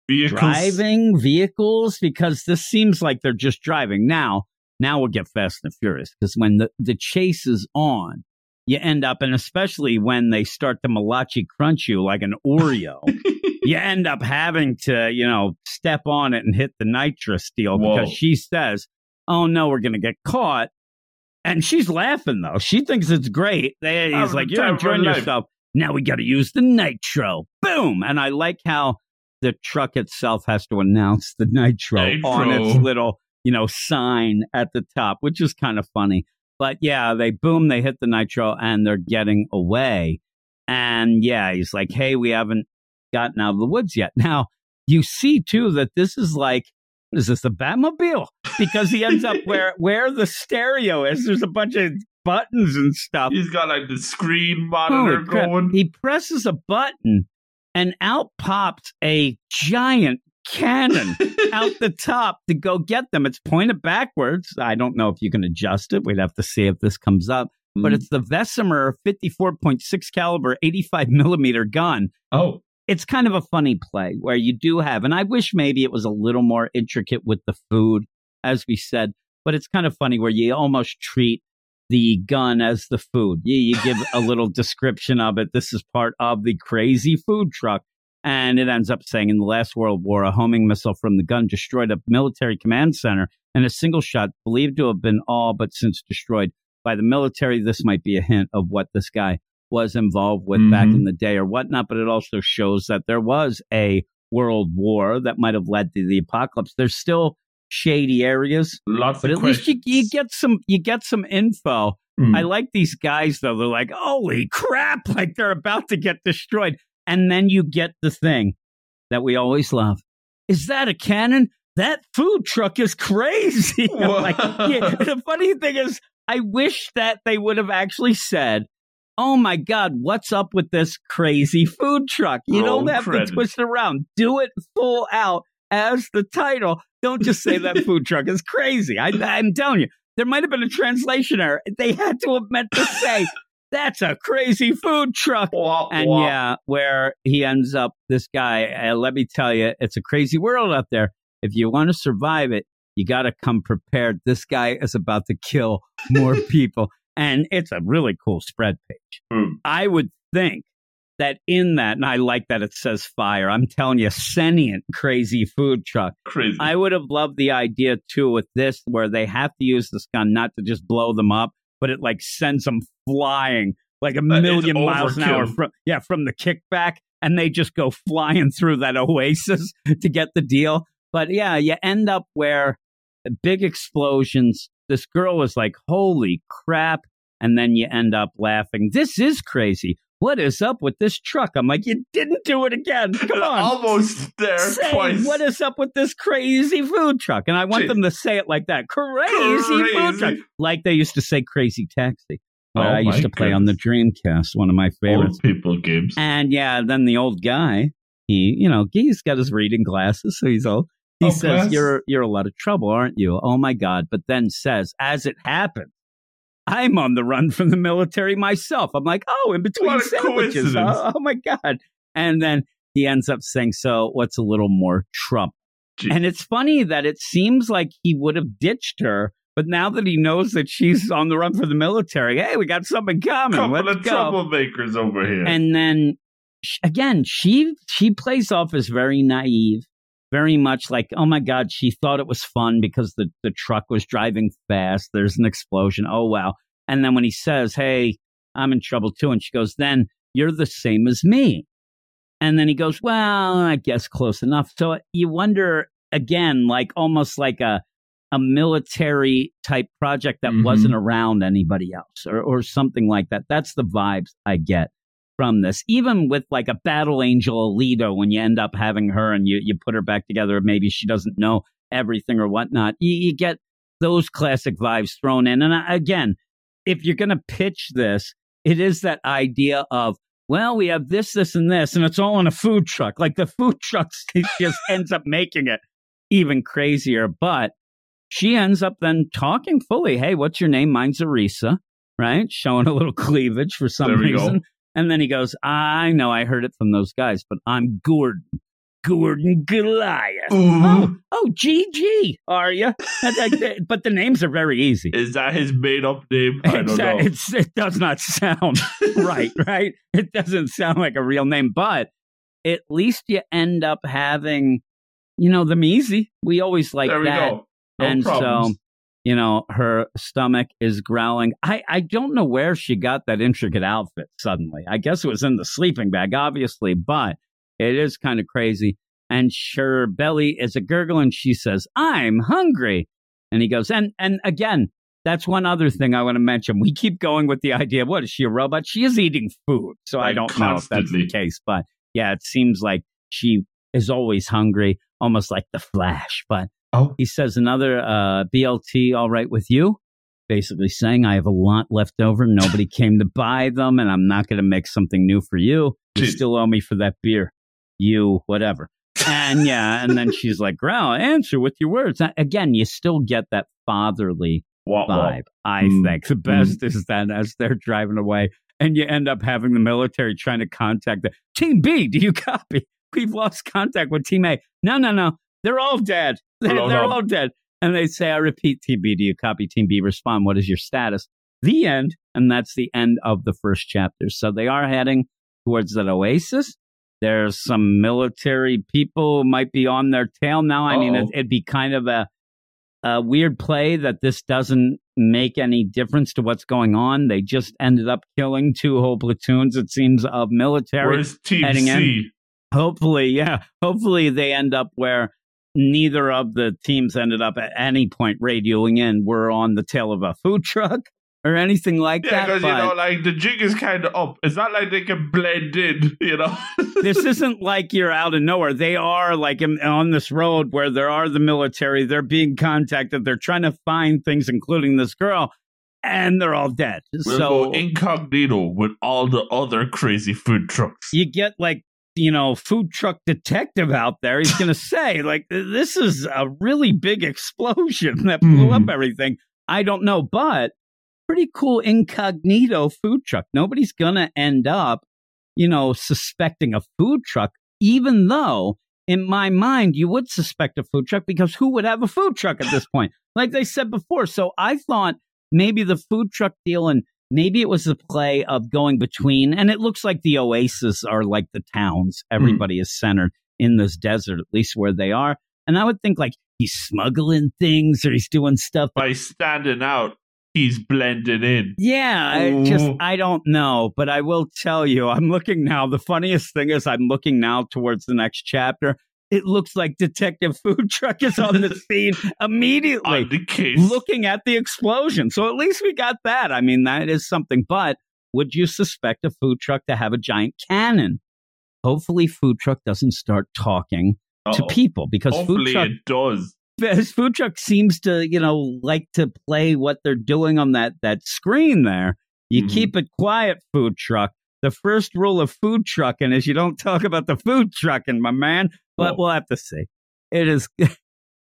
Vehicles. driving vehicles because this seems like they're just driving. Now, now we'll get Fast and Furious because when the, the chase is on, you end up, and especially when they start to malachi crunch you like an Oreo, you end up having to, you know, step on it and hit the nitrous deal Whoa. because she says, "Oh no, we're going to get caught." And she's laughing though. She thinks it's great. They- He's like, "You're time of her enjoying yourself." Now we got to use the nitro. Boom! And I like how the truck itself has to announce the nitro, Nitro. on its little, you know, sign at the top, which is kind of funny. But yeah, they boom, they hit the nitro and they're getting away. And yeah, he's like, hey, we haven't gotten out of the woods yet. Now, you see too that this is like is this, the Batmobile? Because he ends up where where the stereo is. There's a bunch of buttons and stuff. He's got like the screen monitor going. He presses a button and out pops a giant cannon out the top to go get them. It's pointed backwards. I don't know if you can adjust it. We'd have to see if this comes up. But Mm. it's the Vesimer 54.6 caliber 85 millimeter gun. oh, It's kind of a funny play where you do have, and I wish maybe it was a little more intricate with the food, as we said, but it's kind of funny where you almost treat the gun as the food. You, you give a little description of it. This is part of the crazy food truck. And it ends up saying in the last World War, a homing missile from the gun destroyed a military command center and a single shot believed to have been all but since destroyed by the military. This might be a hint of what this guy was involved with back Mhm. in the day or whatnot, but it also shows that there was a world war that might have led to the apocalypse. There's still shady areas, lots but of at least you, you get some you get some info. Mm. I like these guys though. They're like, holy crap, like they're about to get destroyed. And then you get the thing that we always love. Is that a cannon? that food truck is crazy. Like, yeah. The funny thing is, I wish that they would have actually said, "Oh my God, what's up with this crazy food truck?" You Roll don't have credits. to twist it around. Do it full out as the title. Don't just say that food truck is crazy. I, I'm telling you, there might have been a translation error. They had to have meant to say. That's a crazy food truck. Wah, And wah. yeah, where he ends up, this guy, uh, let me tell you, it's a crazy world out there. If you want to survive it, you got to come prepared. This guy is about to kill more people. And it's a really cool spread page. Hmm. I would think that in that, and I like that it says fire, I'm telling you, sentient, crazy food truck. crazy. I would have loved the idea too with this, where they have to use this gun not to just blow them up, but it like sends them flying like a it's million miles an hour from yeah from the kickback, and they just go flying through that oasis to get the deal. But yeah, you end up where big explosions. This girl was like, "Holy crap!" And then you end up laughing. This is crazy. What is up with this truck? I'm like, you didn't do it again. Come on Almost there say twice. what is up with this crazy food truck and i want Jeez. them to say it like that crazy, food truck like they used to say crazy taxi Oh, i used to play on the dreamcast one of my favorites Old people games. and yeah then the old guy he you know he's got his reading glasses so he's old he Oh, says you're you're a lot of trouble aren't you oh my god but then says as it happened I'm on the run from the military myself. I'm like, oh, in between sandwiches. Oh, oh my God. And then he ends up saying, so what's a little more Trump? Jeez. And it's funny that it seems like he would have ditched her, but now that he knows that she's on the run for the military, hey, we got something in common. Couple Let's of go. troublemakers over here. And then again, she she plays off as very naive, very much like, oh my god, she thought it was fun because the the truck was driving fast. There's an explosion. Oh wow. And then when he says, "Hey, I'm in trouble too," and she goes, "Then you're the same as me." And then he goes, "Well, I guess close enough." So you wonder again, like almost like a a military type project that Mhm. wasn't around anybody else or, or something like that. That's the vibes I get from this. Even with like a battle angel Alita, when you end up having her and you, you put her back together, maybe she doesn't know everything or whatnot, you, you get those classic vibes thrown in. And I- again, if you're going to pitch this, it is that idea of, well, we have this, this, and this, and it's all in a food truck. Like the food truck just ends up making it even crazier. But she ends up then talking fully. Hey, what's your name? Mine's Arisa, right? Showing a little cleavage for some we go. And then he goes, I know I heard it from those guys, but I'm Gordon. Gordon Goliath. Mm-hmm. Oh, oh, GG, are you? but the names are very easy. Is that his made up name? I don't Exact- know. It's, it does not sound right, right? It doesn't sound like a real name, but at least you end up having, you know, them easy. We always like there that. No and problems. so, you know, her stomach is growling. I, I don't know where she got that intricate outfit suddenly. I guess it was in the sleeping bag, obviously, but it is kind of crazy. And her belly is a gurgle, and she says, I'm hungry. And he goes, and and again, that's one other thing I want to mention. We keep going with the idea of what is she a robot? She is eating food. So I don't know if that's the case. But yeah, it seems like she is always hungry, almost like the Flash. But Oh. he says another uh, BLT, all right with you? Basically saying I have a lot left over. Nobody came to buy them, and I'm not going to make something new for you. You Jeez. still owe me for that beer. You, whatever. And yeah, and then she's like, Growl, answer with your words. Now, Again, you still get that fatherly vibe. I Mm. think the best is that as they're driving away, and you end up having the military trying to contact the Team B. Do you copy? We've lost contact with Team A. No, no, no. They're all dead. They're, they're all dead. And they say, I repeat, Team B. Do you copy? Team B. Respond. What is your status? The end. And that's the end of the first chapter. So they are heading towards that oasis. There's some military people who might be on their tail now. I mean, it, Uh-oh. it'd be kind of a a weird play that this doesn't make any difference to what's going on. They just ended up killing two whole platoons, it seems, of military. Where's Team C? Hopefully, yeah. Hopefully they end up where neither of the teams ended up at any point radioing in. We're on the tail of a food truck or anything like Yeah, that. because you know, like the jig is kind of up. It's not like they can blend in, you know. this isn't like you're out of nowhere. They are like in, on this road where there are the military. They're being contacted. They're trying to find things, including this girl, and they're all dead. We'll so go incognito with all the other crazy food trucks. you get like you know food truck detective out there he's gonna say like this is a really big explosion that blew up Hmm. everything. I don't know but pretty cool incognito food truck. Nobody's gonna end up you know suspecting a food truck even though in my mind you would suspect a food truck because who would have a food truck at this point? Like they said before so i thought maybe the food truck deal and maybe it was a play of going between and it looks like the oases are like the towns hmm. everybody is centered in this desert at least where they are. And i would think like he's smuggling things or he's doing stuff By standing out, he's blending in. yeah i just i don't know but i will tell you i'm looking now the funniest thing is i'm looking now towards the next chapter it looks like detective food truck is on the scene immediately the looking at the explosion. So at least we got that. I mean, that is something. But would you suspect a food truck to have a giant cannon? Hopefully, food truck doesn't start talking to Uh-oh. people because food truck, it does. this food truck seems to, you know, like to play what they're doing on that that screen there. You Mhm. keep it quiet, food truck. The first rule of food trucking is you don't talk about the food trucking, my man. But we'll have to see. It is.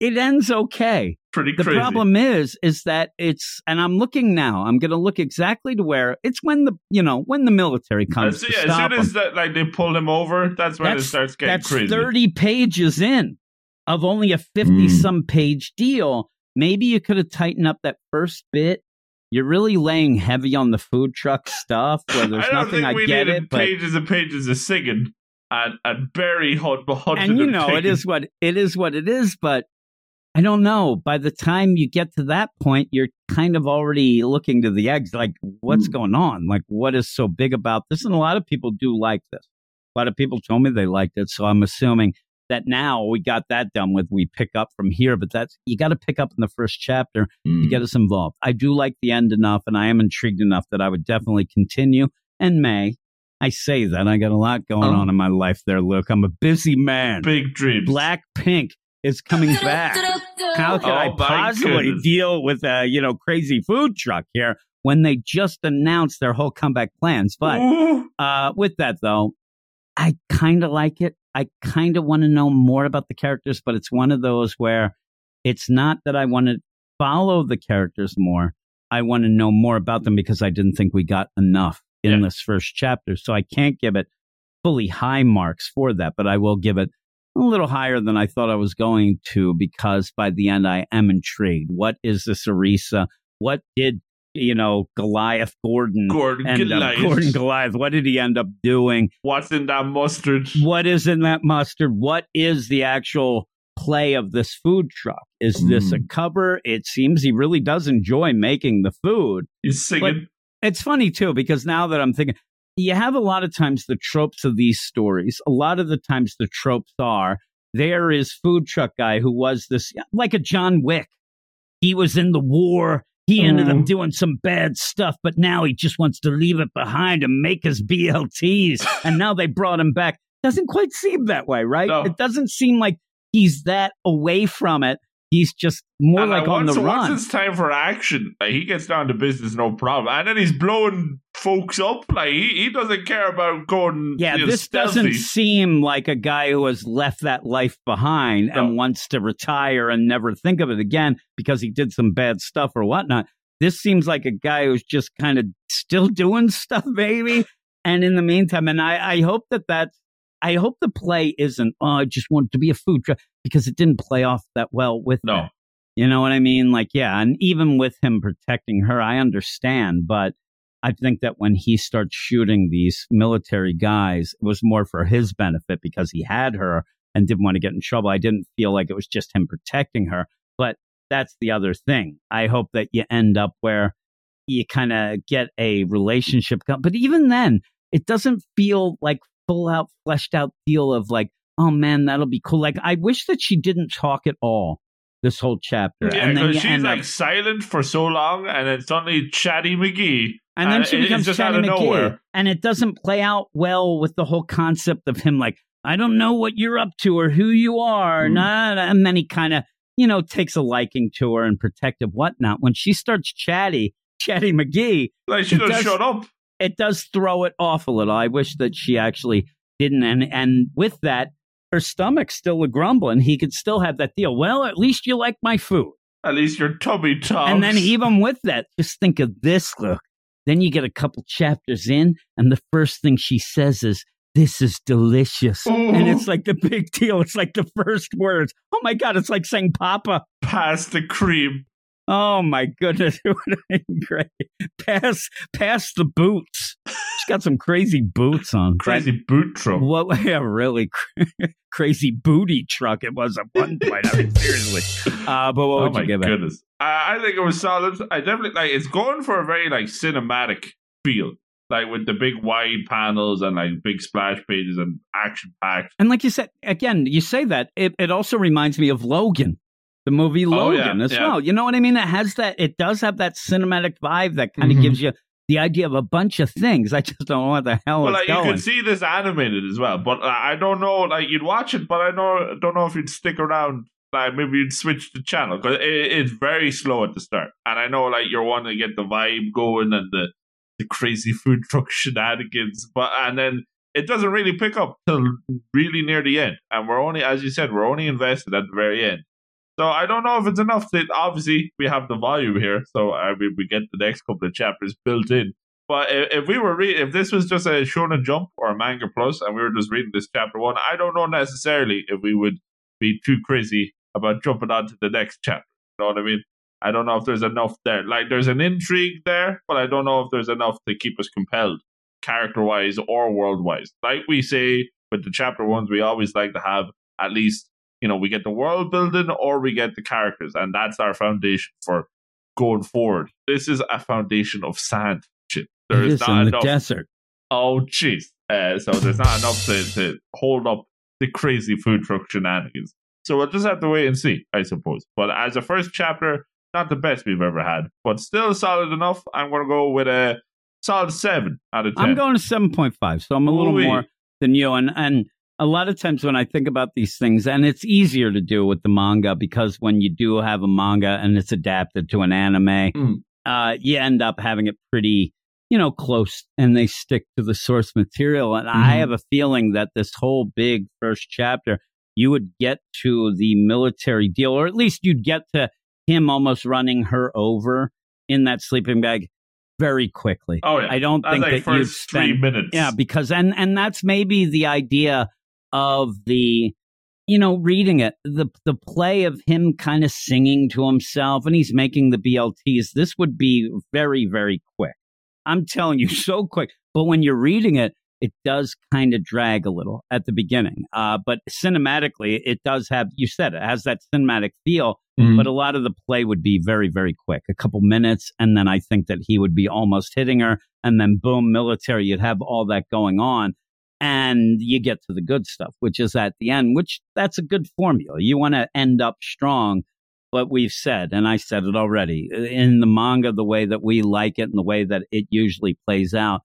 It ends okay Pretty crazy. the crazy. problem is is that it's and i'm looking now i'm going to look exactly to where it's when the you know when the military comes As, to yeah, as soon as them. that, like they pull him over, that's when it starts getting that's crazy. 30 pages in of only a hmm. 50 some page deal maybe you could have tightened up that first bit you're really laying heavy on the food truck stuff where there's I nothing i get it but pages and pages of singing and and Barry Hunt behind and you know it is what it is what it is but i don't know. By the time you get to that point you're kind of already looking to the eggs like what's Hmm. going on? Like what is so big about this? And a lot of people do like this. A lot of people told me they liked it so i'm assuming that now we got that done with we pick up from here but that's you got to pick up in the first chapter Hmm. to get us involved. I do like the end enough and i am intrigued enough that i would definitely continue and may i say that i got a lot going Oh. on in my life there luke i'm a busy man big dreams. Black Pink is coming back. How can Oh, I possibly deal with a you know crazy food truck here when they just announced their whole comeback plans? But uh, with that though, I kind of like it. I kind of want to know more about the characters, but it's one of those where it's not that I want to follow the characters more. I want to know more about them because I didn't think we got enough in Yeah. this first chapter. So I can't give it fully high marks for that, but I will give it a little higher than I thought I was going to because by the end I am intrigued. What is this Arisa? What did you know Goliath Gordon Gordon end up Goliath. Gordon Goliath? What did he end up doing? What's in that mustard? What is in that mustard? What is the actual play of this food truck? Is this a Mm. cover? It seems he really does enjoy making the food. He's singing. It's funny too because now that I'm thinking, you have a lot of times the tropes of these stories. A lot of the times the tropes are there is food truck guy who was this like a John Wick. He was in the war. He ended up Mm. doing some bad stuff, but now he just wants to leave it behind and make his BLTs. and now they brought him back. Doesn't quite seem that way, right? No. It doesn't seem like he's that away from it. He's just more And, like on once, the run. Once it's time for action, like, he gets down to business, no problem. And then he's blowing folks up. Like he, he doesn't care about going. Yeah, you know, this stealthy. doesn't seem like a guy who has left that life behind No. and wants to retire and never think of it again because he did some bad stuff or whatnot. This seems like a guy who's just kind of still doing stuff, maybe. And in the meantime, and I, I hope that that's, I hope the play isn't, oh, I just want to be a food truck because it didn't play off that well with No. that. You know what I mean? Like, yeah, and even with him protecting her, I understand, but I think that when he starts shooting these military guys, it was more for his benefit because he had her and didn't want to get in trouble. I didn't feel like it was just him protecting her, but that's the other thing. I hope that you end up where you kind of get a relationship. But even then, it doesn't feel like full out, fleshed out deal of like, oh man, that'll be cool. Like, I wish that she didn't talk at all this whole chapter. Yeah, and then she's like up, silent for so long, and then suddenly Chatty McGee. and then and she becomes just Chatty out of McGee, nowhere. and it doesn't play out well with the whole concept of him like, I don't know what you're up to or who you are, mm. nah, nah, and then he kind of, you know, takes a liking to her and protective whatnot. When she starts chatty, Chatty McGee, Like she does- shut up. It does throw it off a little. I wish that she actually didn't. And and with that, her stomach's still a grumbling. He could still have that deal. Well, at least you like my food. At least your tummy talks. And then even with that, just think of this look. Then you get a couple chapters in, and the first thing she says is, This is delicious. And it's like the big deal. It's like the first words. Oh my God, it's like saying Papa. pass the cream. Oh my goodness. Great. Pass pass the boots. She's got some crazy boots on. Crazy boot truck. What yeah, really cr- crazy booty truck it was at one point. I mean, seriously. Uh, but what Oh would you give it? goodness! I, I think it was solid. I definitely like. It's going for a very like cinematic feel, like with the big wide panels and like big splash pages and action packed. And like you said, again, you say that it, it also reminds me of Logan, the movie Oh, yeah, Logan as yeah. well. You know what I mean? It has that. It does have that cinematic vibe that kind of Mhm. gives you the idea of a bunch of things. I just don't know what the hell Well, it's like you could see this animated as well, but uh, I don't know. Like you'd watch it, but I know don't know if you'd stick around. Like maybe you'd switch the channel because it, it's very slow at the start, and I know like you're wanting to get the vibe going and the the crazy food truck shenanigans, but and then it doesn't really pick up till really near the end, and we're only, as you said, we're only invested at the very end. So I don't know if it's enough. To, obviously, we have the volume here, so I mean, we get the next couple of chapters built in. But if, we were re- if this was just a Shonen Jump or a Manga Plus, and we were just reading this chapter one, I don't know necessarily if we would be too crazy about jumping on to the next chapter. You know what I mean? I don't know if there's enough there. Like there's an intrigue there, but I don't know if there's enough to keep us compelled, character wise or world wise. Like we say with the chapter ones, we always like to have at least you know we get the world building or we get the characters, and that's our foundation for going forward. This is a foundation of sand. Shit, there is is not enough. desert. Oh, jeez. Uh, so there's not enough to, to hold up the crazy food truck shenanigans. So we'll just have to wait and see, I suppose. But as a first chapter, not the best we've ever had, but still solid enough. I'm going to go with a solid seven out of ten. I'm going to seven point five, so I'm a little Ooh-wee. more than you. And and a lot of times when I think about these things, and it's easier to do with the manga because when you do have a manga and it's adapted to an anime, Mm. uh, you end up having it pretty, you know, close, and they stick to the source material. And I Mhm. have a feeling that this whole big first chapter, you would get to the military deal, or at least you'd get to him almost running her over in that sleeping bag very quickly. oh, yeah. I don't think like that you first three minutes. yeah, because and and that's maybe the idea of the you know reading it the the play of him kind of singing to himself and he's making the BLTs. This would be very very quick. I'm telling you, so quick. But when you're reading it, it does kind of drag a little at the beginning. Uh, but cinematically, it does have. You said it has that cinematic feel Mhm. but a lot of the play would be very, very quick, a couple minutes, and then I think that he would be almost hitting her, and then boom, military. You'd have all that going on, and you get to the good stuff, which is at the end. Which that's a good formula. You want to end up strong, but we've said, and I said it already in the manga, the way that we like it and the way that it usually plays out,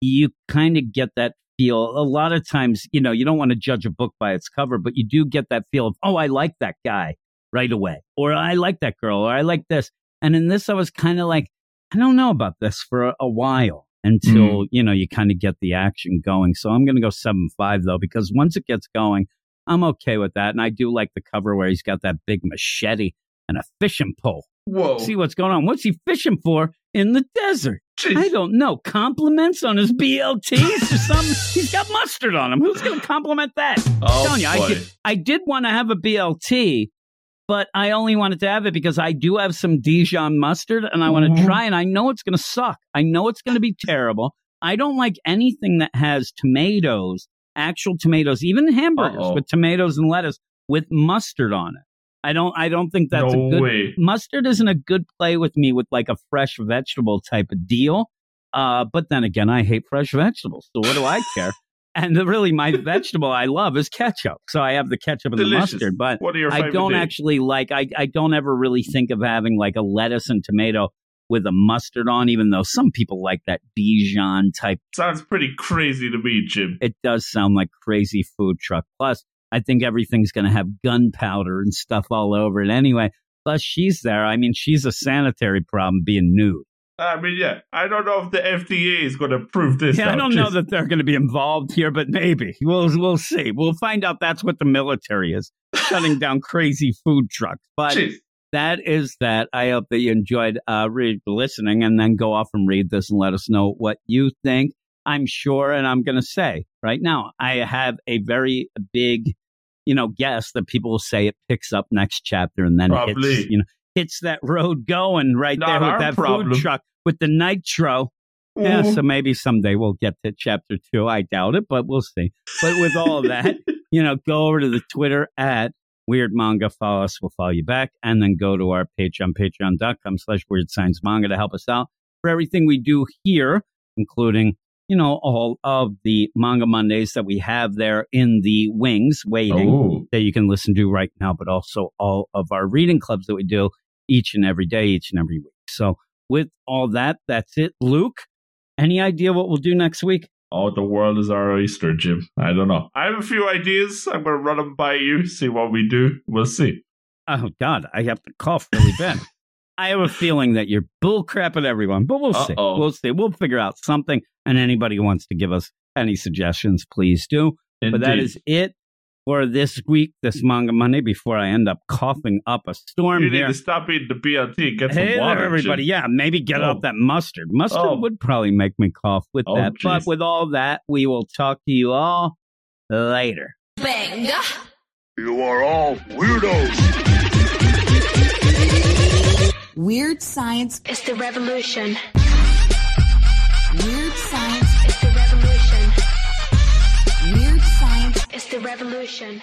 you kind of get that feel. A lot of times, you know, you don't want to judge a book by its cover, but you do get that feel of, oh, I like that guy right away. Or I like that girl, or I like this. And in this, I was kind of like, I don't know about this for a, a while until, mm-hmm. you know, you kind of get the action going. So I'm going to go 7 5, though, because once it gets going, I'm okay with that. And I do like the cover where he's got that big machete and a fishing pole. Whoa. See what's going on. What's he fishing for in the desert? Jeez. I don't know. Compliments on his BLTs or something? He's got mustard on him. Who's going to compliment that? Oh, telling you, I did, I did want to have a BLT, but I only wanted to have it because I do have some Dijon mustard and I want to Mhm. try and I know it's going to suck. I know it's going to be terrible. I don't like anything that has tomatoes, actual tomatoes, even hamburgers Uh-oh. with tomatoes and lettuce with mustard on it. I don't I don't think that's no a good way. mustard isn't a good play with me with like a fresh vegetable type of deal. Uh, but then again, I hate fresh vegetables, so what do I care? And really, my vegetable I love is ketchup. So I have the ketchup and Delicious. the mustard. But What are your I don't actually like. I I don't ever really think of having like a lettuce and tomato with a mustard on. Even though some people like that Dijon type. Sounds pretty crazy to me, Jim. It does sound like crazy food truck. Plus, I think everything's going to have gunpowder and stuff all over it anyway. Plus, she's there. I mean, she's a sanitary problem being nude. I mean, yeah, I don't know if the FDA is going to approve this. Yeah, I don't know that they're going to be involved here, but maybe we'll we'll see. We'll find out. That's what the military is shutting down crazy food trucks. But Jeez. that is that. I hope that you enjoyed uh, read, listening, and then go off and read this and let us know what you think. I'm sure, and I'm going to say right now, I have a very big, you know, guess that people will say it picks up next chapter and then Probably. hits, you know, hits that road going right Not there with that problem. food truck with the nitro. Yeah, mm-hmm. so maybe someday we'll get to chapter two. I doubt it, but we'll see. But with all of that, you know, go over to the Twitter at Weird Manga. Follow us. We'll follow you back. And then go to our Patreon, patreon.com slash Weird Science Manga to help us out for everything we do here, including, you know, all of the Manga Mondays that we have there in the wings waiting Oh. that you can listen to right now, but also all of our reading clubs that we do each and every day, each and every week. So with all that, that's it. Luke, any idea what we'll do next week? Oh, the world is our oyster, Jim. I don't know. I have a few ideas. I'm going to run them by you, see what we do. We'll see. Oh God, I have to cough really bad. I have a feeling that you're bull crapping everyone, but we'll see. Uh-oh. We'll see. We'll figure out something. And anybody who wants to give us any suggestions, please do. But that is it for this week, this Manga Monday. Before I end up coughing up a storm You need to stop eating the BLT get Hey some water. there, everybody. Jim. Yeah, maybe get Oh. off that mustard. Mustard Oh. would probably make me cough with Oh, that. But with all that, we will talk to you all later. Venga. You are all weirdos. Weird science, is the revolution. It's the revolution.